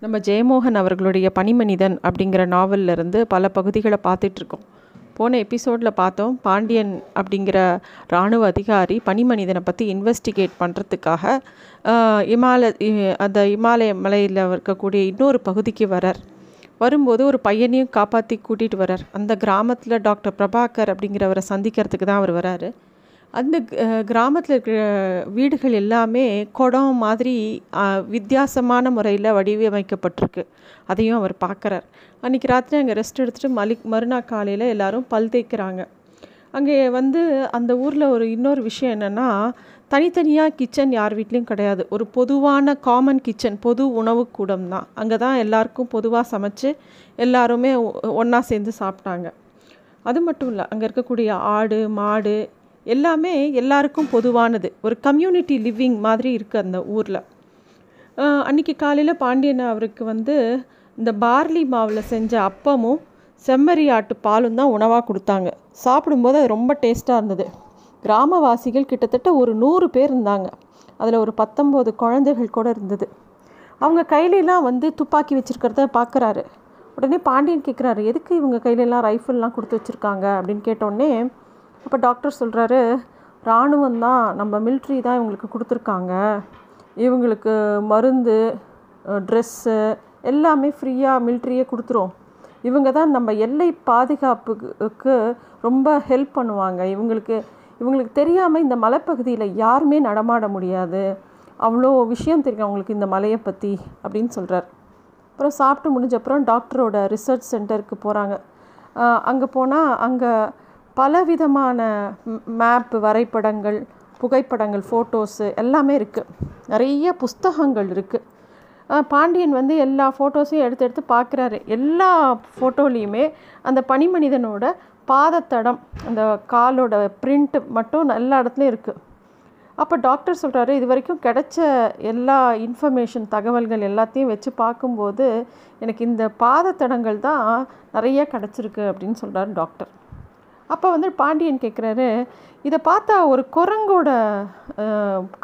நம்ம ஜெயமோகன் அவர்களுடைய பனிமனிதன் அப்படிங்கிற நாவல்லிருந்து பல பகுதிகளை பார்த்துட்ருக்கோம் போன எபிசோடில் பார்த்தோம் பாண்டியன் அப்படிங்கிற இராணுவ அதிகாரி பனிமனிதனை பற்றி இன்வெஸ்டிகேட் பண்ணுறதுக்காக இமாலய இ- அந்த இமாலய மலையில் இருக்கக்கூடிய இன்னொரு பகுதிக்கு வரார். வரும்போது ஒரு பையனையும் காப்பாற்றி கூட்டிகிட்டு வரார். அந்த கிராமத்தில் டாக்டர் பிரபாகர் அப்படிங்கிறவரை சந்திக்கிறதுக்கு தான் அவர் வராரு. அந்த கிராமத்தில் இருக்கிற வீடுகள் எல்லாமே குடம் மாதிரி வித்தியாசமான முறையில் வடிவமைக்கப்பட்டிருக்கு. அதையும் அவர் பார்க்குறார் அன்றைக்கி ராத்திரி அங்கே ரெஸ்ட் எடுத்துகிட்டு மலி மறுநாள் காலையில் எல்லாரும் பல் தேய்க்கிறாங்க. அங்கே வந்து அந்த ஊரில் ஒரு இன்னொரு விஷயம் என்னென்னா தனித்தனியாக கிச்சன் யார் வீட்லேயும் கிடையாது. ஒரு பொதுவான காமன் கிச்சன் பொது உணவு கூடம் தான். அங்கே தான் எல்லாருக்கும் பொதுவாக சமைச்சு எல்லாருமே ஒன்றா சேர்ந்து சாப்பிட்டாங்க. அது மட்டும் இல்லை அங்கே இருக்கக்கூடிய ஆடு மாடு எல்லாமே எல்லாருக்கும் பொதுவானது. ஒரு கம்யூனிட்டி லிவிங் மாதிரி இருக்குது அந்த ஊரில். அன்றைக்கி காலையில் பாண்டியன் அவருக்கு வந்து இந்த பார்லி மாவில் செஞ்ச அப்பமும் செம்மறி ஆட்டு பாலும் தான் உணவாக கொடுத்தாங்க. சாப்பிடும்போது அது ரொம்ப டேஸ்ட்டாக இருந்தது. கிராமவாசிகள் கிட்டத்தட்ட ஒரு நூறு பேர் இருந்தாங்க. அதில் ஒரு பத்தொம்போது குழந்தைகள் கூட இருந்தது. அவங்க கையிலலாம் வந்து துப்பாக்கி வச்சுருக்கிறத பார்க்குறாரு உடனே பாண்டியன் கேட்குறாரு எதுக்கு இவங்க கையிலலாம் ரைஃபிள்லாம் கொடுத்து வச்சுருக்காங்க? அப்படின்னு கேட்டோடனே அப்போ டாக்டர் சொல்கிறாரு இராணுவம் தான் நம்ம மில்ட்ரி தான் இவங்களுக்கு கொடுத்துருக்காங்க. இவங்களுக்கு மருந்து ட்ரெஸ்ஸு எல்லாமே ஃப்ரீயாக மில்ட்ரியே கொடுத்துரும். இவங்க தான் நம்ம எல்லை பாதுகாப்புக்கு ரொம்ப ஹெல்ப் பண்ணுவாங்க. இவங்களுக்கு இவங்களுக்கு தெரியாமல் இந்த மலைப்பகுதியில் யாருமே நடமாட முடியாது. அவ்வளோ விஷயம் தெரியும் அவங்களுக்கு இந்த மலையை பற்றி அப்படின்னு சொல்கிறார் அப்புறம் சாப்பிட்டு முடிஞ்ச அப்புறம் டாக்டரோட ரிசர்ச் சென்டருக்கு போகிறாங்க அங்கே போனால் அங்கே பலவிதமான மேப்பு வரைபடங்கள் புகைப்படங்கள் ஃபோட்டோஸு எல்லாமே இருக்குது நிறைய புஸ்தகங்கள் இருக்குது பாண்டியன் வந்து எல்லா ஃபோட்டோஸையும் எடுத்து எடுத்து பார்க்குறாரு. எல்லா ஃபோட்டோலேயுமே அந்த பனிமனிதனோட பாதத்தடம் அந்த காலோட பிரிண்ட்டு மட்டும் எல்லா இடத்துலையும் இருக்குது அப்போ டாக்டர் சொல்கிறாரு இது வரைக்கும் கிடைச்ச எல்லா இன்ஃபர்மேஷன் தகவல்கள் எல்லாத்தையும் வச்சு பார்க்கும்போது எனக்கு இந்த பாதத்தடங்கள் தான் நிறைய கிடச்சிருக்கு அப்படின்னு சொல்கிறார் டாக்டர் அப்போ வந்து பாண்டியன் கேட்குறாரு இதை பார்த்தா ஒரு குரங்கோட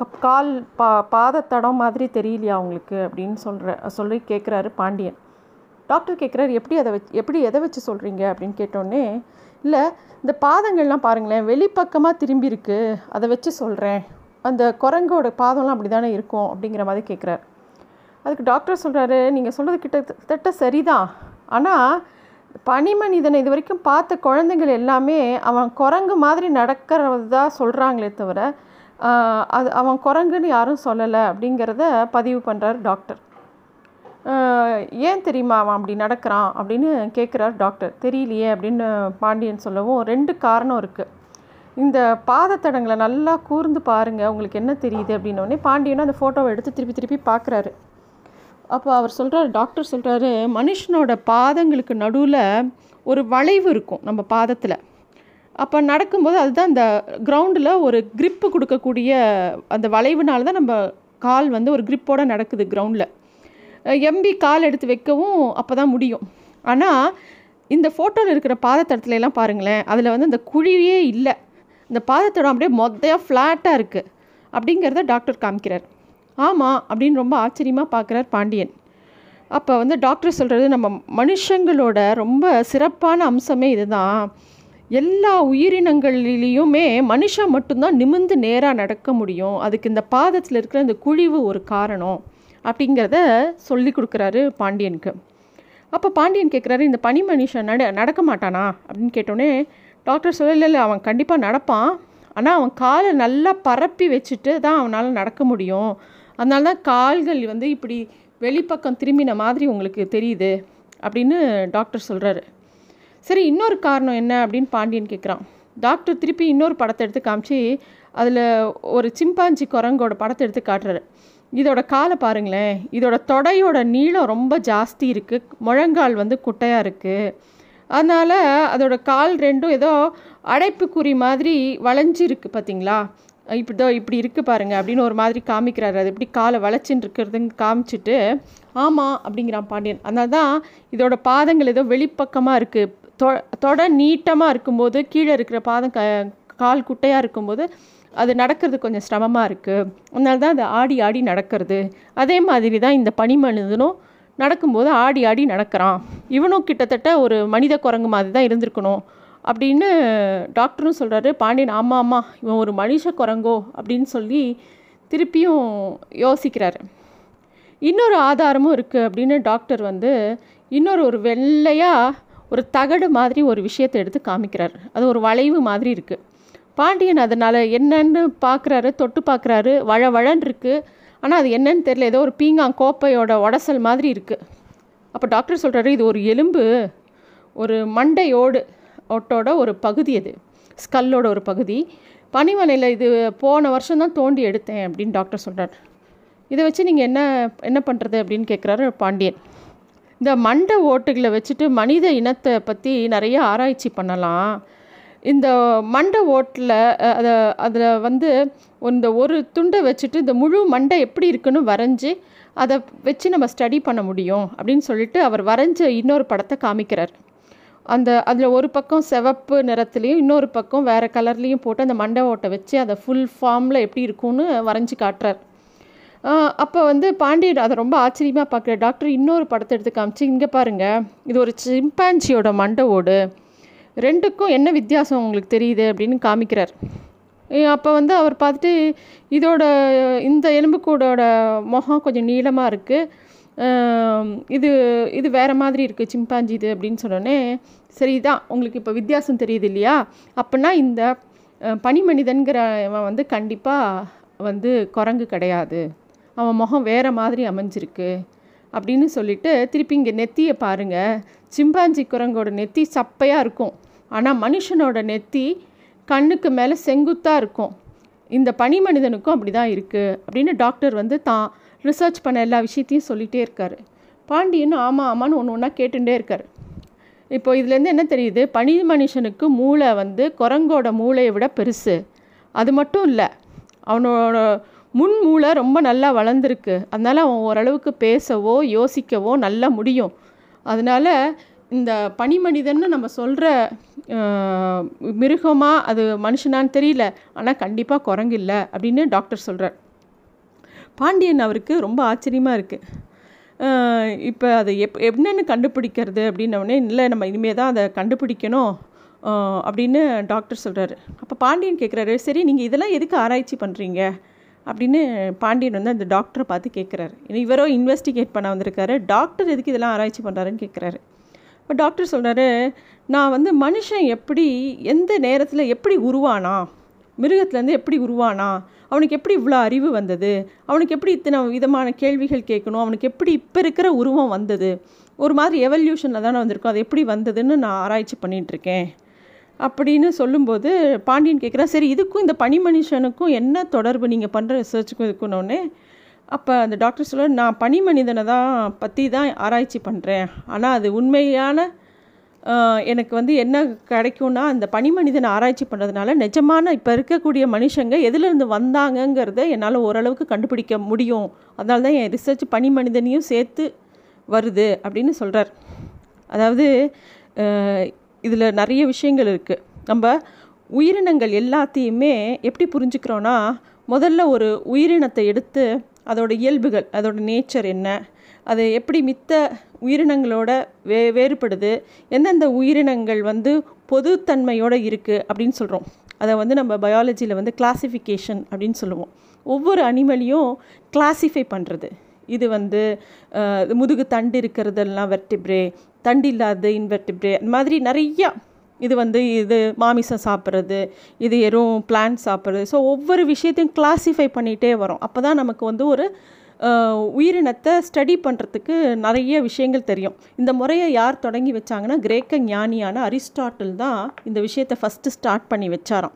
கப் கால் பா பாதத்தடம் மாதிரி தெரியலையா உங்களுக்கு? அப்படின்னு சொல்கிற சொல்லி கேட்குறாரு பாண்டியன். டாக்டர் கேட்குறாரு எப்படி அதை வச்சு எப்படி எதை வச்சு சொல்கிறீங்க அப்படின்னு கேட்டோடனே இல்லை இந்த பாதங்கள்லாம் பாருங்களேன் வெளிப்பக்கமாக திரும்பி இருக்கு அதை வச்சு சொல்கிறேன் அந்த குரங்கோட பாதம்லாம் அப்படி தானே இருக்கும் அப்படிங்கிற மாதிரி கேட்குறாரு அதுக்கு டாக்டர் சொல்கிறாரு நீங்கள் சொல்கிறது கிட்டத்தட்ட சரிதான். ஆனால் பனிமனிதனை இது வரைக்கும் பார்த்த குழந்தைகள் எல்லாமே அவன் குரங்கு மாதிரி நடக்கிறது தான் சொல்கிறாங்களே தவிர அது அவன் குரங்குன்னு யாரும் சொல்லலை அப்படிங்கிறத பதிவு பண்ணுறார் டாக்டர். ஏன் தெரியுமா அவன் அப்படி நடக்கிறான் அப்படின்னு கேட்குறார் டாக்டர். தெரியலையே அப்படின்னு பாண்டியன் சொல்லவும் ரெண்டு காரணம் இருக்குது இந்த பாதத்தடங்களை நல்லா கூர்ந்து பாருங்கள் உங்களுக்கு என்ன தெரியுது அப்படின்னோடனே பாண்டியனும் அந்த ஃபோட்டோவை எடுத்து திருப்பி திருப்பி பார்க்குறாரு. அப்போ அவர் சொல்கிறாரு டாக்டர் சொல்கிறாரு மனுஷனோட பாதங்களுக்கு நடுவில் ஒரு வளைவு இருக்கும் நம்ம பாதத்தில். அப்போ நடக்கும்போது அதுதான் அந்த கிரவுண்டில் ஒரு கிரிப்பு கொடுக்கக்கூடிய அந்த வளைவுனால தான் நம்ம கால் வந்து ஒரு கிரிப்போடு நடக்குது கிரவுண்டில் எம்பி கால் எடுத்து வைக்கவும் அப்போ தான் முடியும். ஆனால் இந்த ஃபோட்டோவில் இருக்கிற பாதத்தடத்துல எல்லாம் பாருங்களேன் அதில் வந்து அந்த குழியே இல்லை. இந்த பாதத்தடம் அப்படியே மொத்தையாக ஃப்ளாட்டாக இருக்குது அப்படிங்கிறத டாக்டர் காமிக்கிறார். ஆமாம் அப்படின்னு ரொம்ப ஆச்சரியமாக பார்க்குறார் பாண்டியன். அப்போ வந்து டாக்டர் சொல்கிறது நம்ம மனுஷங்களோட ரொம்ப சிறப்பான அம்சமே இதுதான். எல்லா உயிரினங்களிலையுமே மனுஷன் மட்டும்தான் நிமிர்ந்து நேராக நடக்க முடியும். அதுக்கு இந்த பாதத்தில் இருக்கிற இந்த குழிவு ஒரு காரணம் அப்படிங்கிறத சொல்லி கொடுக்குறாரு பாண்டியனுக்கு. அப்போ பாண்டியன் கேட்குறாரு இந்த பனி மனுஷன் நட நடக்க மாட்டானா? அப்படின்னு கேட்டோடனே டாக்டர் சொல்ல இல்லை அவன் கண்டிப்பாக நடப்பான். ஆனால் அவன் காலை நல்லா பரப்பி வச்சுட்டு தான் அவனால் நடக்க முடியும். அதனால தான் கால்கள் வந்து இப்படி வெளிப்பக்கம் திரும்பின மாதிரி உங்களுக்கு தெரியுது அப்படின்னு டாக்டர் சொல்கிறாரு சரி இன்னொரு காரணம் என்ன அப்படின்னு பாண்டியன் கேட்குறான் டாக்டர் திருப்பி இன்னொரு படத்தை எடுத்து காமிச்சு அதில் ஒரு சிம்பாஞ்சி குரங்கோட படத்தை எடுத்து காட்டுறாரு. இதோட காலை பாருங்களேன். இதோட தொடையோட நீளம் ரொம்ப ஜாஸ்தி இருக்குது முழங்கால் வந்து குட்டையாக இருக்குது அதனால் அதோட கால் ரெண்டும் ஏதோ அடைப்புக்குறி மாதிரி வளைஞ்சிருக்கு பார்த்தீங்களா இப்படி தான் இப்படி இருக்குது பாருங்கள் அப்படின்னு ஒரு மாதிரி காமிக்கிறாரு. அது எப்படி காலை வளைச்சின்னு இருக்கிறதுன்னு காமிச்சிட்டு ஆமாம் அப்படிங்கிறான் பாண்டியன். அதனால தான் இதோட பாதங்கள் ஏதோ வெளிப்பக்கமாக இருக்குது தொ தொட நீட்டமாக இருக்கும்போது கீழே இருக்கிற பாதம் க கால் குட்டையாக இருக்கும்போது அது நடக்கிறது கொஞ்சம் சிரமமாக இருக்குது அதனால தான் அது ஆடி ஆடி நடக்கிறது. அதே மாதிரி தான் இந்த பனிமனிதனும் நடக்கும்போது ஆடி ஆடி நடக்கிறான். இவனும் கிட்டத்தட்ட ஒரு மனித குரங்கு மாதிரி தான் இருந்திருக்கணும். அப்படின்னு டாக்டரும் சொல்கிறாரு பாண்டியன் ஆமாம் ஆமாம் இவன் ஒரு மனுஷ குரங்கோ அப்படின்னு சொல்லி திருப்பியும் யோசிக்கிறாரு. இன்னொரு ஆதாரமும் இருக்குது அப்படின்னு டாக்டர் வந்து இன்னொரு ஒரு வெள்ளையாக ஒரு தகடு மாதிரி ஒரு விஷயத்தை எடுத்து காமிக்கிறார். அது ஒரு வளைவு மாதிரி இருக்குது பாண்டியன் அதனால் என்னன்னு பார்க்குறாரு தொட்டு பார்க்குறாரு வழ வழன்னு இருக்குது ஆனால் அது என்னன்னு தெரியல. ஏதோ ஒரு பீங்காங் கோப்பையோட உடசல் மாதிரி இருக்குது அப்போ டாக்டர் சொல்கிறாரு இது ஒரு எலும்பு ஒரு மண்டையோடு ஒட்டோட ஒரு பகுதி அது. ஸ்கல்லோட ஒரு பகுதி. பனிமலையில் இது போன வருஷம் தான் தோண்டி எடுத்தேன் அப்படின்னு டாக்டர் சொல்கிறார் இதை வச்சு நீங்கள் என்ன என்ன பண்ணுறது அப்படின்னு கேட்குறாரு பாண்டியன். இந்த மண்டை ஓட்டுகளை வச்சுட்டு மனித இனத்தை பற்றி நிறைய ஆராய்ச்சி பண்ணலாம். இந்த மண்டை ஓட்டில் அதை அதில் வந்து இந்த ஒரு துண்டை வச்சுட்டு இந்த முழு மண்டை எப்படி இருக்குன்னு வரைஞ்சி அதை வச்சு நம்ம ஸ்டடி பண்ண முடியும் அப்படின்னு சொல்லிட்டு அவர் வரைஞ்ச இன்னொரு படத்தை காமிக்கிறார். அந்த அதில் ஒரு பக்கம் சிவப்பு நிறத்துலேயும் இன்னொரு பக்கம் வேறு கலர்லேயும் போட்டு அந்த மண்டை ஓட்டை வச்சு அதை ஃபுல் ஃபார்மில் எப்படி இருக்கும்னு வரைஞ்சி காட்டுறார். அப்போ வந்து பாண்டியன் அதை ரொம்ப ஆச்சரியமாக பார்க்குற டாக்டர் இன்னொரு படத்தை எடுத்து காமிச்சு இங்கே பாருங்கள் இது ஒரு சிம்பான்சியோட மண்டை ஓடு. ரெண்டுக்கும் என்ன வித்தியாசம் உங்களுக்கு தெரியுது அப்படின்னு காமிக்கிறார். அப்போ வந்து அவர் பார்த்துட்டு இதோட இந்த எலும்புக்கூடோட முகம் கொஞ்சம் நீளமாக இருக்குது இது இது வேறு மாதிரி இருக்குது சிம்பாஞ்சி இது அப்படின்னு சொன்னோடனே சரிதான் உங்களுக்கு இப்போ வித்தியாசம் தெரியுது இல்லையா? அப்படின்னா இந்த பனிமனிதன்கிற அவன் வந்து கண்டிப்பாக வந்து குரங்கு கிடையாது. அவன் முகம் வேறு மாதிரி அமைஞ்சிருக்கு அப்படின்னு சொல்லிட்டு திருப்பி இங்கே நெத்தியை பாருங்கள் சிம்பாஞ்சி குரங்கோட நெத்தி சப்பையாக இருக்கும். ஆனால் மனுஷனோட நெத்தி கண்ணுக்கு மேலே செங்குத்தாக இருக்கும். இந்த பனி மனிதனுக்கும் அப்படி தான் இருக்குது அப்படின்னு டாக்டர் வந்து தான் ரிசர்ச் பண்ண எல்லா விஷயத்தையும் சொல்லிகிட்டே இருக்கார். பாண்டியன் ஆமாம் ஆமான்னு ஒன்று ஒன்றா கேட்டுகிட்டே இருக்கார். இப்போ இதுலேருந்து என்ன தெரியுது? பனி மனுஷனுக்கு மூளை வந்து குரங்கோட மூளையை விட பெருசு. அது மட்டும் இல்லை அவனோட முன் மூளை ரொம்ப நல்லா வளர்ந்துருக்கு. அதனால் அவன் ஓரளவுக்கு பேசவோ யோசிக்கவோ நல்லா முடியும். அதனால் இந்த பனி மனிதன்னு நம்ம சொல்கிற மிருகமாக அது மனுஷனான்னு தெரியல. ஆனால் கண்டிப்பாக குரங்கு இல்லை அப்படின்னு டாக்டர் சொல்கிறார் பாண்டியன் அவருக்கு ரொம்ப ஆச்சரியமாக இருக்குது இப்போ அதை எப் என்னென்னு கண்டுபிடிக்கிறது அப்படின்னோடனே இல்லை நம்ம இனிமேல் தான் அதை கண்டுபிடிக்கணும். அப்படின்னு டாக்டர் சொல்கிறாரு அப்போ பாண்டியன் கேட்குறாரு சரி நீங்கள் இதெல்லாம் எதுக்கு ஆராய்ச்சி பண்ணுறீங்க அப்படின்னு பாண்டியன் வந்து அந்த டாக்டரை பார்த்து கேட்குறாரு இவரோ இன்வெஸ்டிகேட் பண்ண வந்திருக்காரு. டாக்டர் எதுக்கு இதெல்லாம் ஆராய்ச்சி பண்ணுறாருன்னு கேட்குறாரு இப்போ டாக்டர் சொல்கிறாரு நான் வந்து மனுஷன் எப்படி எந்த நேரத்தில் எப்படி உருவானா? மிருகத்துலேருந்து எப்படி உருவானா? அவனுக்கு எப்படி இவ்வளோ அறிவு வந்தது? அவனுக்கு எப்படி இத்தனை விதமான கேள்விகள் கேட்கணும்? அவனுக்கு எப்படி இப்போ இருக்கிற உருவம் வந்தது? ஒரு மாதிரி எவல்யூஷனில் தானே வந்திருக்கும். அது எப்படி வந்ததுன்னு நான் ஆராய்ச்சி பண்ணிகிட்ருக்கேன். அப்படின்னு சொல்லும்போது பாண்டியன் கேட்குறா சரி இதுக்கும் இந்த பனி மனுஷனுக்கும் என்ன தொடர்பு? நீங்கள் பண்ணுற ரிசர்ச்சுக்கும் இருக்குன்னொன்னே அப்போ அந்த டாக்டர் சொல்ல நான் பனி மனிதனை தான் பற்றி தான் ஆராய்ச்சி பண்ணுறேன். ஆனால் அது உண்மையான எனக்கு வந்து என்ன கிடைக்கும்னா அந்த பனிமனிதன் ஆராய்ச்சி பண்ணுறதுனால நிஜமான இப்போ இருக்கக்கூடிய மனுஷங்க எதுலேருந்து வந்தாங்கங்கிறத என்னால் ஓரளவுக்கு கண்டுபிடிக்க முடியும். அதனால தான் என் ரிசர்ச் பனிமனிதனையும் சேர்த்து வருது அப்படின்னு சொல்கிறார் அதாவது இதில் நிறைய விஷயங்கள் இருக்குது நம்ம உயிரினங்கள் எல்லாத்தையுமே எப்படி புரிஞ்சுக்கிறோன்னா முதல்ல ஒரு உயிரினத்தை எடுத்து அதோடய இயல்புகள் அதோடய நேச்சர் என்ன அது எப்படி மித்த உயிரினங்களோட வே வேறுபடுது. எந்தெந்த உயிரினங்கள் வந்து பொதுத்தன்மையோடு இருக்குது அப்படின்னு சொல்கிறோம் அதை வந்து நம்ம பயாலஜியில் வந்து கிளாசிஃபிகேஷன் அப்படின்னு சொல்லுவோம். ஒவ்வொரு அனிமலையும் கிளாசிஃபை பண்ணுறது இது வந்து முதுகு தண்டு இருக்கிறதெல்லாம் வெர்டிப்ரே தண்டு இல்லாத இன்வெர்டிப்ரே அந்த மாதிரி நிறையா இது வந்து இது மாமிசம் சாப்பிட்றது இது எறும் பிளான்ட் சாப்பிட்றது. ஸோ ஒவ்வொரு விஷயத்தையும் கிளாசிஃபை பண்ணிகிட்டே வரும். அப்போ தான் நமக்கு வந்து ஒரு உயிரினத்தை ஸ்டடி பண்ணுறதுக்கு நிறைய விஷயங்கள் தெரியும். இந்த முறையை யார் தொடங்கி வச்சாங்கன்னா கிரேக்க ஞானியான அரிஸ்டாட்டில் தான் இந்த விஷயத்தை ஃபஸ்ட்டு ஸ்டார்ட் பண்ணி வச்சாராம்.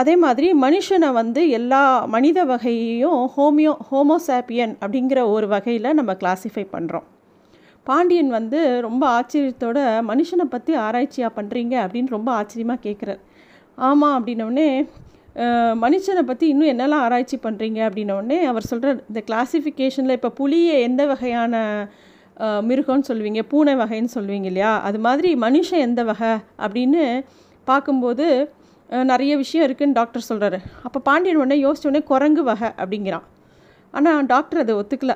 அதே மாதிரி மனுஷனை வந்து எல்லா மனித வகையையும் ஹோமியோ ஹோமோசாப்பியன் அப்படிங்கிற ஒரு வகையில் நம்ம கிளாஸிஃபை பண்ணுறோம் பாண்டியன் வந்து ரொம்ப ஆச்சரியத்தோட மனுஷனை பற்றி ஆராய்ச்சியாக பண்ணுறீங்க அப்படின்னு ரொம்ப ஆச்சரியமாக கேட்குறார் ஆமாம் அப்படின்னோடனே மனுஷனை பற்றி இன்னும் என்னெல்லாம் ஆராய்ச்சி பண்ணுறீங்க அப்படின்னோடனே அவர் சொல்கிற இந்த கிளாசிஃபிகேஷனில் இப்போ புளியை எந்த வகையான மிருகம்னு சொல்லுவீங்க பூனை வகைன்னு சொல்லுவீங்க இல்லையா? அது மாதிரி மனுஷன் எந்த வகை அப்படின்னு பார்க்கும்போது நிறைய விஷயம் இருக்குதுன்னு டாக்டர் சொல்கிறாரு அப்போ பாண்டியன் உடனே யோசிச்ச உடனே குரங்கு வகை அப்படிங்கிறான். ஆனால் டாக்டர் அதை ஒத்துக்கல.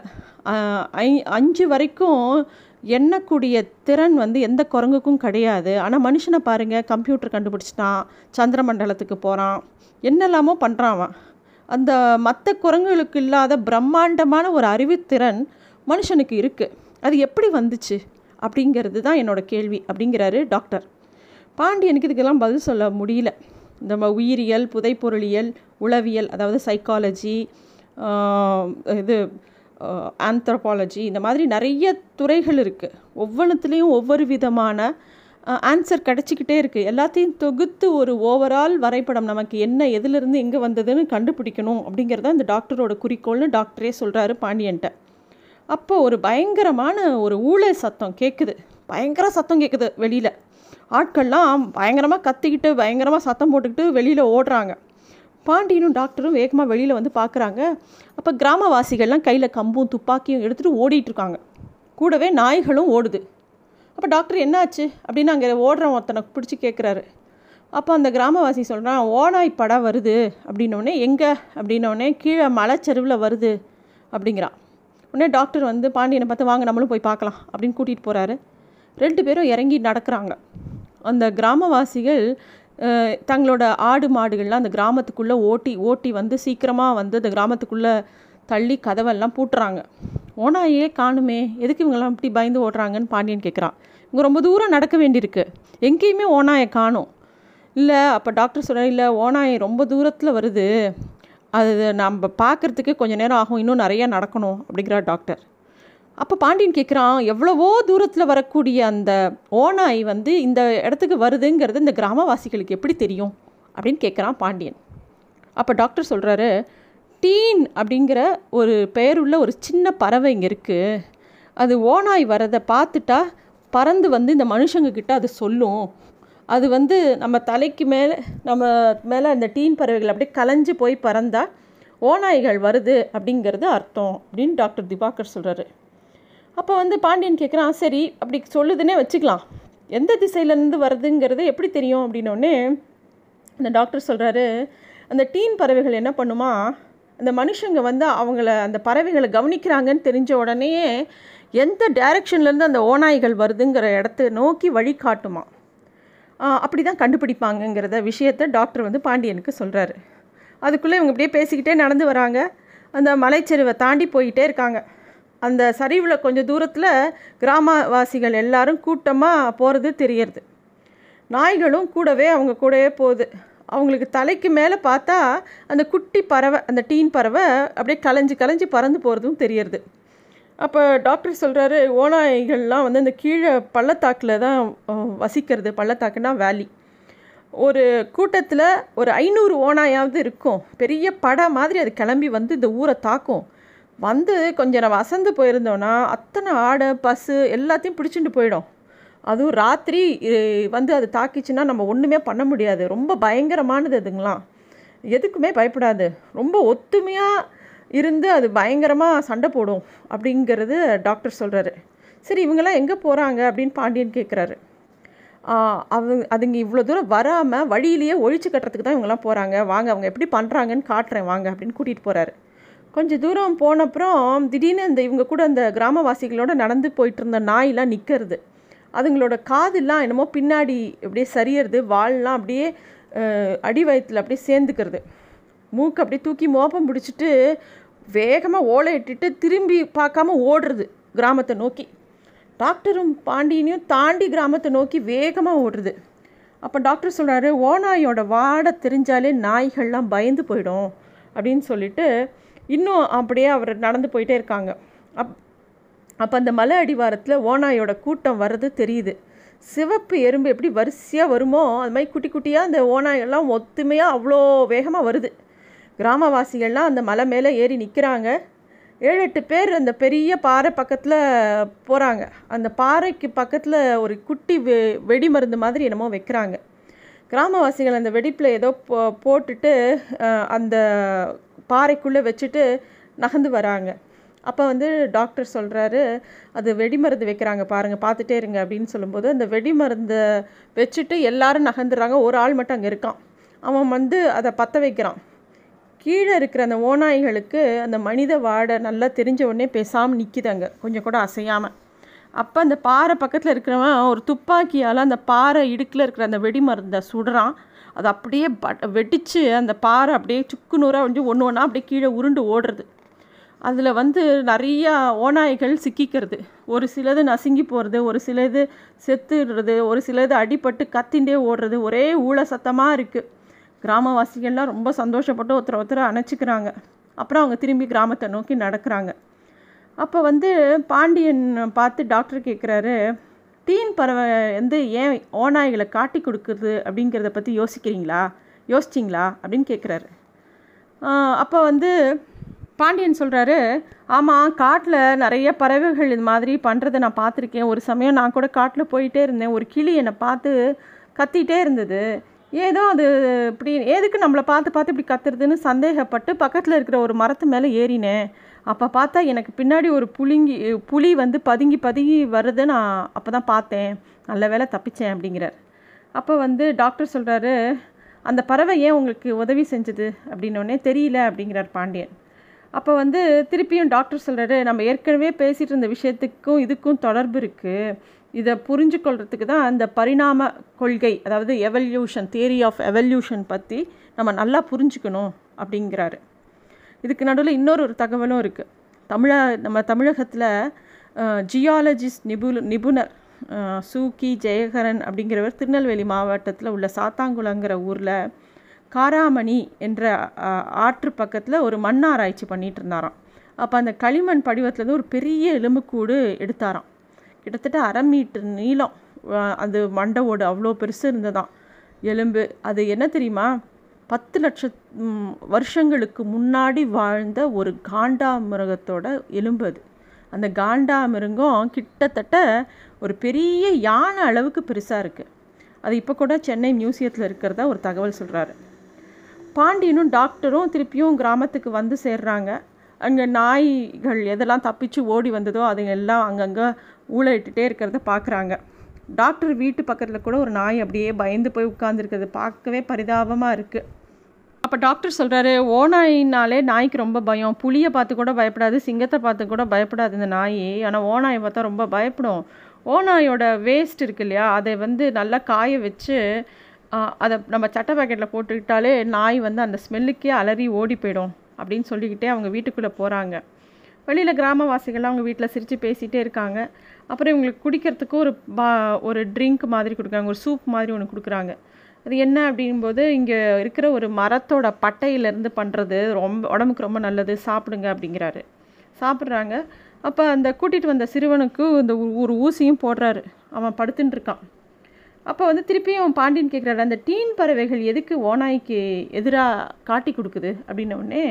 ஐ- அஞ்சு வரைக்கும் எண்ணக்கூடிய திறன் வந்து எந்த குரங்குக்கும் கிடையாது. ஆனால் மனுஷனை பாருங்கள் கம்ப்யூட்டர் கண்டுபிடிச்சிட்டான் சந்திரமண்டலத்துக்கு போகிறான் என்னெல்லாமோ பண்ணுறான் அவன். அந்த மற்ற குரங்குகளுக்கு இல்லாத பிரம்மாண்டமான ஒரு அறிவுத்திறன் மனுஷனுக்கு இருக்குது அது எப்படி வந்துச்சு? அப்படிங்கிறது தான் என்னோட கேள்வி அப்படிங்கிறாரு டாக்டர். பாண்டியனுக்கு இதுக்கெல்லாம் பதில் சொல்ல முடியல. இந்த உயிரியல் புதைப்பொருளியல் உளவியல் அதாவது சைக்காலஜி இது ஆந்த்ரபாலஜி இந்த மாதிரி நிறைய துறைகள் இருக்குது ஒவ்வொன்றுத்துலேயும் ஒவ்வொரு விதமான ஆன்சர் கிடச்சிக்கிட்டே இருக்குது எல்லாத்தையும் தொகுத்து ஒரு ஓவரால் வரைபடம் நமக்கு என்ன எதிலிருந்து எங்கே வந்ததுன்னு கண்டுபிடிக்கணும் அப்படிங்கிறத இந்த டாக்டரோட குறிக்கோள்னு டாக்டரே சொல்கிறாரு பாண்டியன்ட்ட. அப்போ ஒரு பயங்கரமான ஒரு ஊழல் சத்தம் கேட்குது பயங்கர சத்தம் கேட்குது வெளியில். ஆட்கள்லாம் பயங்கரமாக கத்திக்கிட்டு பயங்கரமாக சத்தம் போட்டுக்கிட்டு வெளியில் ஓடுறாங்க. பாண்டியனும் டாக்டரும் வேகமாக வெளியில் வந்து பார்க்குறாங்க அப்போ கிராமவாசிகள்லாம் கையில் கம்பும் துப்பாக்கியும் எடுத்துகிட்டு ஓடிட்டுருக்காங்க கூடவே நாய்களும் ஓடுது. அப்போ டாக்டர் என்னாச்சு? அப்படின்னு அங்கே ஓடுற ஒருத்தனை பிடிச்சி கேட்குறாரு அப்போ அந்த கிராமவாசி சொல்கிறான் ஓனாய் படம் வருது. அப்படின்னோடனே எங்கே? அப்படின்னோடனே கீழே மலைச்செருவில் வருது. அப்படிங்கிறான். உடனே டாக்டர் வந்து பாண்டியனை பார்த்து வாங்க நம்மளும் போய் பார்க்கலாம். அப்படின்னு கூட்டிகிட்டு போகிறாரு ரெண்டு பேரும் இறங்கி நடக்கிறாங்க. அந்த கிராமவாசிகள் தங்களோட ஆடு மாடுகள்லாம் அந்த கிராமத்துக்குள்ளே ஓட்டி ஓட்டி வந்து சீக்கிரமாக வந்து அந்த கிராமத்துக்குள்ளே தள்ளி கதவெல்லாம் பூட்டுறாங்க. ஓனாயே காணுமே எதுக்கு இவங்கெல்லாம் இப்படி பயந்து ஓடுறாங்கன்னு பாண்டியன் கேட்குறான் இவங்க ரொம்ப தூரம் நடக்க வேண்டியிருக்கு. எங்கேயுமே ஓனாயை காணும். இல்லை அப்போ டாக்டர் சொல்கிறார் இல்லை ஓனாயை ரொம்ப தூரத்தில் வருது. அது நம்ம பார்க்குறதுக்கு கொஞ்சம் நேரம் ஆகும். இன்னும் நிறையா நடக்கணும் அப்படிங்கிறார் டாக்டர். அப்போ பாண்டியன் கேட்குறான் எவ்வளவோ தூரத்தில் வரக்கூடிய அந்த ஓநாய் வந்து இந்த இடத்துக்கு வருதுங்கிறது இந்த கிராமவாசிகளுக்கு எப்படி தெரியும்? அப்படின்னு கேட்குறான் பாண்டியன். அப்போ டாக்டர் சொல்கிறாரு டீன் அப்படிங்கிற ஒரு பெயருள்ள ஒரு சின்ன பறவை இங்கே இருக்குது அது ஓநாய் வரதை பார்த்துட்டா பறந்து வந்து இந்த மனுஷங்கக்கிட்ட அது சொல்லும். அது வந்து நம்ம தலைக்கு மேலே நம்ம மேலே அந்த டீன் பறவைகள் அப்படியே கலைஞ்சு போய் பறந்தால் ஓநாய்கள் வருது அப்படிங்கிறது அர்த்தம் அப்படின்னு டாக்டர் திவாகர் சொல்கிறாரு அப்போ வந்து பாண்டியன் கேட்குறான் சரி அப்படி சொல்லுதுன்னே வச்சுக்கலாம். எந்த திசையிலேருந்து வருதுங்கிறது எப்படி தெரியும்? அப்படின்னோடனே அந்த டாக்டர் சொல்கிறாரு அந்த டீன் பறவைகள் என்ன பண்ணுமா? அந்த மனுஷங்க வந்து அவங்கள அந்த பறவைகளை கவனிக்கிறாங்கன்னு தெரிஞ்ச உடனேயே எந்த டைரக்ஷன்லேருந்து அந்த ஓநாய்கள் வருதுங்கிற இடத்த நோக்கி வழி காட்டுமா? அப்படி தான் கண்டுபிடிப்பாங்கங்கிறத விஷயத்தை டாக்டர் வந்து பாண்டியனுக்கு சொல்கிறாரு அதுக்குள்ளே இவங்க இப்படியே பேசிக்கிட்டே நடந்து வராங்க. அந்த மலைச்சரிவை தாண்டி போயிட்டே இருக்காங்க. அந்த சரிவில் கொஞ்சம் தூரத்தில் கிராமவாசிகள் எல்லாரும் கூட்டமாக போகிறது தெரியறது. நாய்களும் கூடவே அவங்க கூடவே போகுது அவங்களுக்கு தலைக்கு மேலே பார்த்தா அந்த குட்டி பறவை அந்த டீன் பறவை அப்படியே கலைஞ்சி கலைஞ்சி பறந்து போகிறதும் தெரியறது. அப்போ டாக்டர் சொல்கிறாரு ஓநாய்கள்லாம் வந்து அந்த கீழே பள்ளத்தாக்கில் தான் வசிக்கிறது. பள்ளத்தாக்குனா வேலி ஒரு கூட்டத்தில் ஒரு ஐநூறு ஓனாயாவது இருக்கும். பெரிய படை மாதிரி அது கிளம்பி வந்து இந்த ஊரை தாக்கும். வந்து கொஞ்சம் நம்ம அசந்து போயிருந்தோன்னா அத்தனை ஆடை பசு எல்லாத்தையும் பிடிச்சிட்டு போயிடும். அதுவும் ராத்திரி வந்து அது தாக்கிச்சுன்னா நம்ம ஒன்றுமே பண்ண முடியாது. ரொம்ப பயங்கரமானது அதுங்களாம் எதுக்குமே பயப்படாது. ரொம்ப ஒத்துமையாக இருந்து அது பயங்கரமாக சண்டை போடும் அப்படிங்கிறது டாக்டர் சொல்கிறாரு சரி இவங்கெல்லாம் எங்கே போகிறாங்க அப்படின்னு பாண்டியன் கேட்குறாரு அவங்க அதுங்க இவ்வளோ தூரம் வராமல் வழியிலேயே ஒழிச்சு கட்டுறதுக்கு தான் இவங்கெல்லாம் போகிறாங்க வாங்க அவங்க எப்படி பண்ணுறாங்கன்னு காட்டுறேன் வாங்க அப்படின்னு கூட்டிகிட்டு போகிறாரு கொஞ்சம் தூரம் போன அப்புறம் திடீர்னு அந்த இவங்க கூட அந்த கிராமவாசிகளோட நடந்து போயிட்டு இருந்த நாயெல்லாம் நிற்கிறது அதுங்களோட காதெல்லாம் என்னமோ பின்னாடி அப்படியே சரியறது வால்லாம் அப்படியே அஹ், அடி அப்படியே சேர்ந்துக்கிறது. மூக்கு அப்படியே தூக்கி மோப்பம் பிடிச்சிட்டு வேகமாக ஓலை இட்டுட்டு திரும்பி பார்க்காம ஓடுறது கிராமத்தை நோக்கி. டாக்டரும் பாண்டியனையும் தாண்டி கிராமத்தை நோக்கி வேகமாக ஓடுறது. அப்போ டாக்டர் சொல்கிறாரு ஓநாயோட வாடை தெரிஞ்சாலே நாய்கள்லாம் பயந்து போயிடும். அப்படின்னு சொல்லிட்டு இன்னும் அப்படியே அவர் நடந்து போயிட்டே இருக்காங்க. அப் அப்போ அந்த மலை அடிவாரத்தில் ஓநாயோட கூட்டம் வர்றது தெரியுது. சிவப்பு எறும்பு எப்படி வரிசையாக வருமோ அது மாதிரி குட்டி குட்டியாக அந்த ஓநாயெல்லாம் ஒத்துமையாக அவ்வளோ வேகமாக வருது. கிராமவாசிகள்லாம் அந்த மலை மேலே ஏறி நிற்கிறாங்க ஏழு எட்டு பேர் அந்த பெரிய பாறை பக்கத்தில் போகிறாங்க அந்த பாறைக்கு பக்கத்தில் ஒரு குட்டி வெ வெடி மருந்து மாதிரி என்னமோ வைக்கிறாங்க. கிராமவாசிகள் அந்த வெடிப்பில் ஏதோ போ போட்டுட்டு அந்த பாறைக்குள்ளே வச்சுட்டு நகர்ந்து வராங்க. அப்போ வந்து டாக்டர் சொல்கிறாரு அது வெடிமருந்து வைக்கிறாங்க பாருங்கள் பார்த்துட்டே இருங்க அப்படின்னு சொல்லும்போது அந்த வெடிமருந்தை வச்சுட்டு எல்லாரும் நகர்ந்துடுறாங்க. ஒரு ஆள் மட்டும் அங்கே இருக்கான். அவன் வந்து அதை பற்ற வைக்கிறான். கீழே இருக்கிற அந்த ஓநாய்களுக்கு அந்த மனித வாடை நல்லா தெரிஞ்ச உடனே பேசாமல் நிற்கிதாங்க கொஞ்சம் கூட அசையாமல் அப்போ அந்த பாறை பக்கத்தில் இருக்கிறவன் ஒரு துப்பாக்கியால் அந்த பாறை இடுக்கில் இருக்கிற அந்த வெடி மருந்தை சுடுறான். அது அப்படியே பட் வெடித்து அந்த பாறை அப்படியே சுக்கு நூறாக வந்து ஒன்று ஒன்றா அப்படியே கீழே உருண்டு ஓடுறது. அதில் வந்து நிறையா ஓநாய்கள் சிக்கிக்கிறது. ஒரு சிலது நசுங்கி போகிறது ஒரு சிலது செத்துடுறது ஒரு சிலது அடிபட்டு கத்திண்டே ஓடுறது. ஒரே ஊழ சத்தமாக இருக்குது கிராமவாசிகள்லாம் ரொம்ப சந்தோஷப்பட்டு ஒருத்தர் ஒருத்தர் அணைச்சிக்கிறாங்க. அப்புறம் அவங்க திரும்பி கிராமத்தை நோக்கி நடக்கிறாங்க. அப்போ வந்து பாண்டியன் பார்த்து டாக்டர் கேட்குறாரு டீன் பறவை வந்து ஏன் ஓநாய்களை காட்டி கொடுக்குறது அப்படிங்கிறத பற்றி யோசிக்கிறீங்களா? யோசிச்சிங்களா? அப்படின்னு கேட்குறாரு அப்போ வந்து பாண்டியன் சொல்கிறாரு ஆமாம் காட்டில் நிறைய பறவைகள் இது மாதிரி பண்ணுறதை நான் பார்த்துருக்கேன். ஒரு சமயம் நான் கூட காட்டில் போயிட்டே இருந்தேன். ஒரு கிளி என்னை பார்த்து கத்திகிட்டே இருந்தது. ஏதோ அது இப்படி எதுக்கு நம்மளை பார்த்து பார்த்து இப்படி கத்துறதுன்னு சந்தேகப்பட்டு பக்கத்தில் இருக்கிற ஒரு மரத்து மேலே ஏறினேன். அப்போ பார்த்தா எனக்கு பின்னாடி ஒரு புளிங்கி புலி வந்து பதுங்கி பதுங்கி வர்றதை நான் அப்போ தான் பார்த்தேன். நல்ல வேலை தப்பிச்சேன் அப்படிங்கிறார். அப்போ வந்து டாக்டர் சொல்கிறாரு அந்த பறவை ஏன் உங்களுக்கு உதவி செஞ்சது? அப்படின்னோடனே தெரியல அப்படிங்கிறார் பாண்டியன். அப்போ வந்து திருப்பியும் டாக்டர் சொல்கிறாரு நம்ம ஏற்கனவே பேசிகிட்டு இருந்த விஷயத்துக்கும் இதுக்கும் தொடர்பு இருக்குது இதை புரிஞ்சு கொள்கிறதுக்கு தான் அந்த பரிணாம கொள்கை அதாவது எவல்யூஷன் தியரி ஆஃப் எவல்யூஷன் பற்றி நம்ம நல்லா புரிஞ்சுக்கணும் அப்படிங்கிறாரு. இதுக்கு நடுவில் இன்னொரு ஒரு தகவலும் இருக்குது தமிழ நம்ம தமிழகத்தில் ஜியாலஜிஸ்ட் நிபு நிபுணர் சூக்கி ஜெயகரன் அப்படிங்கிறவர் திருநெல்வேலி மாவட்டத்தில் உள்ள சாத்தாங்குளங்கிற ஊரில் காராமணி என்ற ஆற்று பக்கத்தில் ஒரு மண் ஆராய்ச்சி பண்ணிகிட்டு இருந்தாராம். அப்போ அந்த களிமண் படிவத்துலேருந்து ஒரு பெரிய எலும்புக்கூடு எடுத்தாராம். கிட்டத்தட்ட அரை மீட்டர் நீளம் அது மண்டவோடு அவ்வளோ பெருசு இருந்ததான் எலும்பு அது என்ன தெரியுமா? பத்து லட்ச வருஷங்களுக்கு முன்னாடி வாழ்ந்த ஒரு காண்டா மிருகத்தோட எலும்பு அது. அந்த காண்டா மிருகம் கிட்டத்தட்ட ஒரு பெரிய யானை அளவுக்கு பெருசாக இருக்குது அது இப்போ கூட சென்னை மியூசியத்தில் இருக்கிறதா ஒரு தகவல் சொல்கிறாரு பாண்டியனும் டாக்டரும் திருப்பியும் கிராமத்துக்கு வந்து சேர்றாங்க. அங்கே நாய்கள் எதெல்லாம் தப்பிச்சு ஓடி வந்ததோ அதுங்க எல்லாம் அங்கங்கே ஊழலிட்டுட்டே இருக்கிறத பார்க்குறாங்க டாக்டர் வீட்டு பக்கத்தில் கூட ஒரு நாய் அப்படியே பயந்து போய் உட்காந்துருக்கிறது பார்க்கவே பரிதாபமாக இருக்குது அப்போ டாக்டர் சொல்கிறாரு ஓநாயினாலே நாய்க்கு ரொம்ப பயம். புளியை பார்த்து கூட பயப்படாது சிங்கத்தை பார்த்து கூட பயப்படாது இந்த நாய். ஆனால் ஓநாயை பார்த்தா ரொம்ப பயப்படும். ஓநாயோட வேஸ்ட் இருக்கு இல்லையா? அதை வந்து நல்லா காய வச்சு அதை நம்ம சட்டை பேக்கெட்டில் போட்டுக்கிட்டாலே நாய் வந்து அந்த ஸ்மெல்லுக்கே அலறி ஓடி போயிடும் அப்படின்னு சொல்லிக்கிட்டே அவங்க வீட்டுக்குள்ளே போகிறாங்க வெளியில் கிராமவாசிகள்லாம் அவங்க வீட்டில் சிரித்து பேசிகிட்டே இருக்காங்க. அப்புறம் இவங்களுக்கு குடிக்கிறதுக்கு ஒரு பா ஒரு ட்ரிங்க் மாதிரி கொடுக்குறாங்க. ஒரு சூப் மாதிரி ஒன்று கொடுக்குறாங்க. அது என்ன அப்படிங்கும்போது இங்கே இருக்கிற ஒரு மரத்தோட பட்டையிலேருந்து பண்ணுறது ரொம்ப உடம்புக்கு ரொம்ப நல்லது சாப்பிடுங்க அப்படிங்கிறாரு. சாப்பிட்றாங்க. அப்போ அந்த கூட்டிகிட்டு வந்த சிறுவனுக்கு இந்த ஒரு ஊசியும் போடுறாரு. அவன் படுத்துட்டுருக்கான் அப்போ வந்து திருப்பியும் பாண்டியன் கேட்குறாரு அந்த டீன் பறவைகள் எதுக்கு ஓநாய்க்கு எதிராக காட்டி கொடுக்குது? அப்படின்னோடனே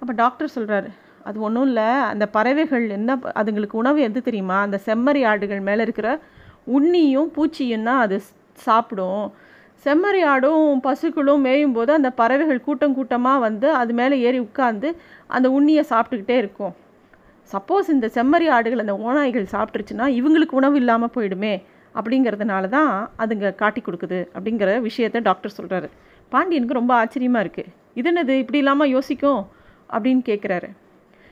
அப்போ டாக்டர் சொல்கிறாரு அது ஒன்றும் இல்லை. அந்த பறவைகள் என்ன அதுங்களுக்கு உணவு எது தெரியுமா? அந்த செம்மறி ஆடுகள் மேலே இருக்கிற உண்ணியும் பூச்சியும் தான் அது சாப்பிடும். செம்மறி ஆடும் பசுக்களும் மேயும் போது அந்த பறவைகள் கூட்டம் கூட்டமாக வந்து அது மேலே ஏறி உட்காந்து அந்த உண்ணியை சாப்பிட்டுக்கிட்டே இருக்கும். சப்போஸ் இந்த செம்மறி ஆடுகள் அந்த ஓநாய்கள் சாப்பிட்ருச்சுன்னா இவங்களுக்கு உணவு இல்லாமல் போயிடுமே அப்படிங்கிறதுனால தான் அதுங்க காட்டி கொடுக்குது அப்படிங்கிற விஷயத்த டாக்டர் சொல்கிறாரு பாண்டியனுக்கு ரொம்ப ஆச்சரியமாக இருக்குது இது என்னது? இப்படி இல்லாமல் யோசிக்கும் அப்படின்னு கேட்குறாரு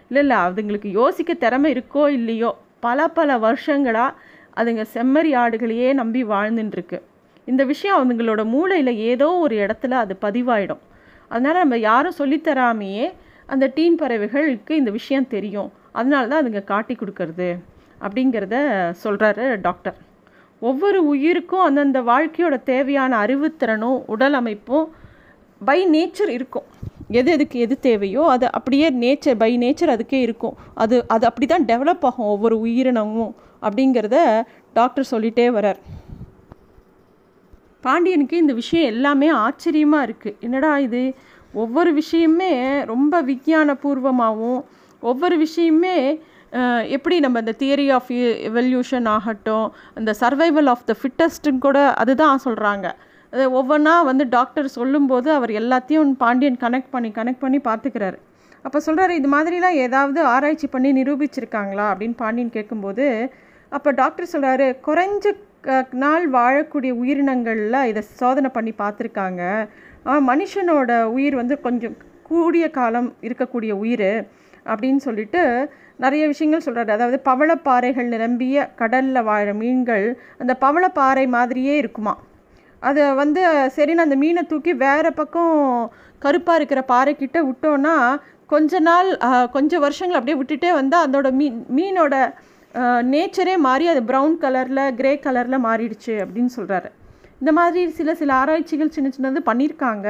இல்லை இல்லை அதுங்களுக்கு யோசிக்க திறமை இருக்கோ இல்லையோ பல பல வருஷங்களாக அதுங்க செம்மறி ஆடுகளையே நம்பி வாழ்ந்துட்டுருக்கு இந்த விஷயம் அவங்களோட மூளையில் ஏதோ ஒரு இடத்துல அது பதிவாயிடும். அதனால் நம்ம யாரும் சொல்லித்தராமையே அந்த டீன் பறவைகளுக்கு இந்த விஷயம் தெரியும். அதனால தான் அதுங்க காட்டி கொடுக்கறது அப்படிங்கிறத சொல்கிறாரு டாக்டர். ஒவ்வொரு உயிருக்கும் அந்தந்த வாழ்க்கையோட தேவையான அறிவுத்திறனும் உடல் அமைப்பும் பை நேச்சர் இருக்கும். எது எதுக்கு எது தேவையோ அது அப்படியே நேச்சர் பை நேச்சர் அதுக்கே இருக்கும். அது அது அப்படி தான் டெவலப் ஆகும் ஒவ்வொரு உயிரினமும் அப்படிங்கிறத டாக்டர் சொல்லிகிட்டே வரார் பாண்டியனுக்கு இந்த விஷயம் எல்லாமே ஆச்சரியமாக இருக்குது என்னடா இது? ஒவ்வொரு விஷயமே ரொம்ப விஞ்ஞானபூர்வமாகவும் ஒவ்வொரு விஷயமே எப்படி நம்ம இந்த தியரி ஆஃப் எவல்யூஷன் ஆகட்டும் இந்த சர்வைவல் ஆஃப் த ஃபிட்டஸ்ட்டுன்னு கூட அதுதான் சொல்கிறாங்க அது ஒவ்வொன்றா வந்து டாக்டர் சொல்லும்போது அவர் எல்லாத்தையும் பாண்டியன் கனெக்ட் பண்ணி கனெக்ட் பண்ணி பார்த்துக்கிறாரு. அப்போ சொல்கிறாரு இது மாதிரிலாம் ஏதாவது ஆராய்ச்சி பண்ணி நிரூபிச்சிருக்காங்களா? அப்படின்னு பாண்டியன் கேட்கும்போது அப்போ டாக்டர் சொல்கிறாரு குறைஞ்ச நாள் வாழக்கூடிய உயிரினங்களில் இதை சோதனை பண்ணி பார்த்துருக்காங்க. மனுஷனோட உயிர் வந்து கொஞ்சம் கூடிய காலம் இருக்கக்கூடிய உயிர் அப்படின்னு சொல்லிட்டு நிறைய விஷயங்கள் சொல்கிறாரு அதாவது பவளப்பாறைகள் நிரம்பிய கடலில் வாழ மீன்கள் அந்த பவளப்பாறை மாதிரியே இருக்குமா? அதை வந்து சரின்னு அந்த மீனை தூக்கி வேறு பக்கம் கருப்பாக இருக்கிற பாறைக்கிட்ட விட்டோன்னா கொஞ்ச நாள் கொஞ்சம் வருஷங்கள் அப்படியே விட்டுட்டே வந்தால் அதோட மீன் மீனோட நேச்சரே மாறி அது ப்ரௌன் கலரில் கிரே கலரில் மாறிடுச்சு அப்படின்னு சொல்கிறாரு இந்த மாதிரி சில சில ஆராய்ச்சிகள் சின்ன சின்னது பண்ணியிருக்காங்க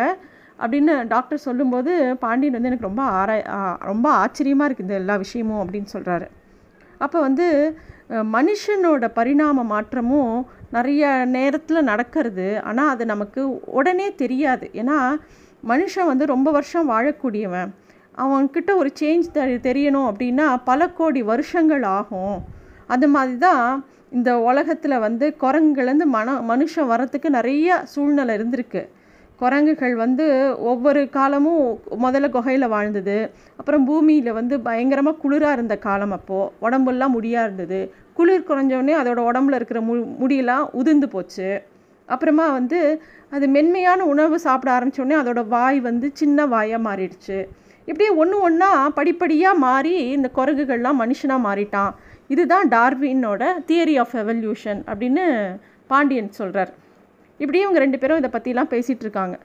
அப்படின்னு டாக்டர் சொல்லும்போது பாண்டியன் வந்து எனக்கு ரொம்ப ஆராய் ரொம்ப ஆச்சரியமாக இருக்குது இந்த எல்லா விஷயமும் அப்படின்னு சொல்கிறாரு அப்போ வந்து மனுஷனோட பரிணாம மாற்றமும் நிறைய நேரத்தில் நடக்கிறது. ஆனால் அது நமக்கு உடனே தெரியாது. ஏன்னா மனுஷன் வந்து ரொம்ப வருஷம் வாழக்கூடியவன். அவன்கிட்ட ஒரு சேஞ்ச் தெரியணும் அப்படின்னா பல கோடி வருஷங்கள் ஆகும். அது மாதிரி தான் இந்த உலகத்தில் வந்து குரங்குலேருந்து மன மனுஷன் வரத்துக்கு நிறைய சூழ்நிலை இருந்திருக்கு. குரங்குகள் வந்து ஒவ்வொரு காலமும் முதல்ல குகையில் வாழ்ந்தது. அப்புறம் பூமியில் வந்து பயங்கரமாக குளிராக இருந்த காலம் அப்போது உடம்புலாம் முடியாக இருந்தது. குளிர் குறைஞ்சோடனே அதோட உடம்புல இருக்கிற மு முடியெல்லாம் உதிர்ந்து போச்சு. அப்புறமா வந்து அது மென்மையான உணவு சாப்பிட ஆரம்பித்தோடனே அதோட வாய் வந்து சின்ன வாயாக மாறிடுச்சு. இப்படியே ஒன்று ஒன்றா படிப்படியாக மாறி இந்த குரங்குகள்லாம் மனுஷனாக மாறிட்டான். இதுதான் டார்வினோட தியரி ஆஃப் எவல்யூஷன் அப்படின்னு பாண்டியன் சொல்கிறார் இப்படியே இவங்க ரெண்டு பேரும் இதை பற்றிலாம் பேசிகிட்டு இருக்காங்க.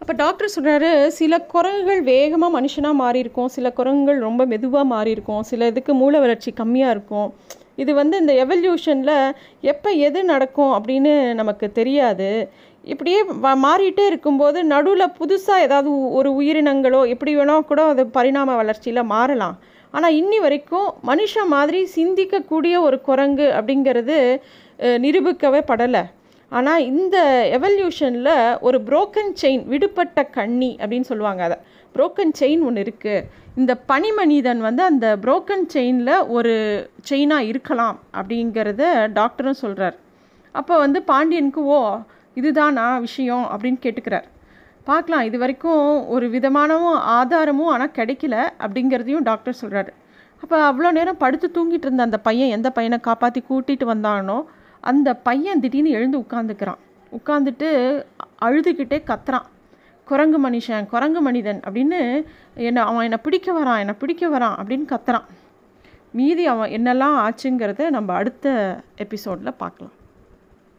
அப்போ டாக்டர் சொல்கிறாரு சில குரங்குகள் வேகமாக மனுஷனாக மாறி இருக்கும் சில குரங்குகள் ரொம்ப மெதுவாக மாறி இருக்கும் சில இதுக்கு மூல வளர்ச்சி கம்மியாக இருக்கும். இது வந்து இந்த எவல்யூஷனில் எப்போ எது நடக்கும் அப்படின்னு நமக்கு தெரியாது. இப்படியே மாறிட்டே இருக்கும்போது நடுவில் புதுசாக ஏதாவது ஒரு உயிரினங்களோ எப்படி வேணால் கூட அது பரிணாம வளர்ச்சியில் மாறலாம். ஆனால் இன்னி வரைக்கும் மனுஷன் மாதிரி சிந்திக்கக்கூடிய ஒரு குரங்கு அப்படிங்கிறது நிரூபிக்கவே படலை. ஆனால் இந்த எவல்யூஷனில் ஒரு புரோக்கன் செயின் விடுபட்ட கண்ணி அப்படின்னு சொல்லுவாங்க அதை. புரோக்கன் செயின் ஒன்று இருக்குது இந்த பனி மனிதன் வந்து அந்த புரோக்கன் செயினில் ஒரு செயினாக இருக்கலாம் அப்படிங்கிறத டாக்டரும் சொல்கிறார் அப்போ வந்து பாண்டியனுக்கு ஓ இதுதானா விஷயம் அப்படின்னு கேட்டுக்கிறார். பார்க்கலாம் இது வரைக்கும் ஒரு விதமானவும் ஆதாரமும் ஆனால் கிடைக்கல அப்படிங்கிறதையும் டாக்டர் சொல்கிறாரு அப்போ அவ்வளோ நேரம் படுத்து தூங்கிட்டு இருந்த அந்த பையன் எந்த பையனை காப்பாற்றி கூட்டிகிட்டு வந்தானோ அந்த பையன் திடீர்னு எழுந்து உட்காந்துக்கிறான் உட்காந்துட்டு அழுதுகிட்டே கத்துறான். குரங்கு மனுஷன் குரங்கு மனிதன் அப்படின்னு என்னை அவன் என்னை பிடிக்க வரான் என்னை பிடிக்க வரான் அப்படின்னு கத்துறான். மீதி அவன் என்னெல்லாம் ஆச்சுங்கிறத நம்ம அடுத்த எபிசோடில் பார்க்கலாம்.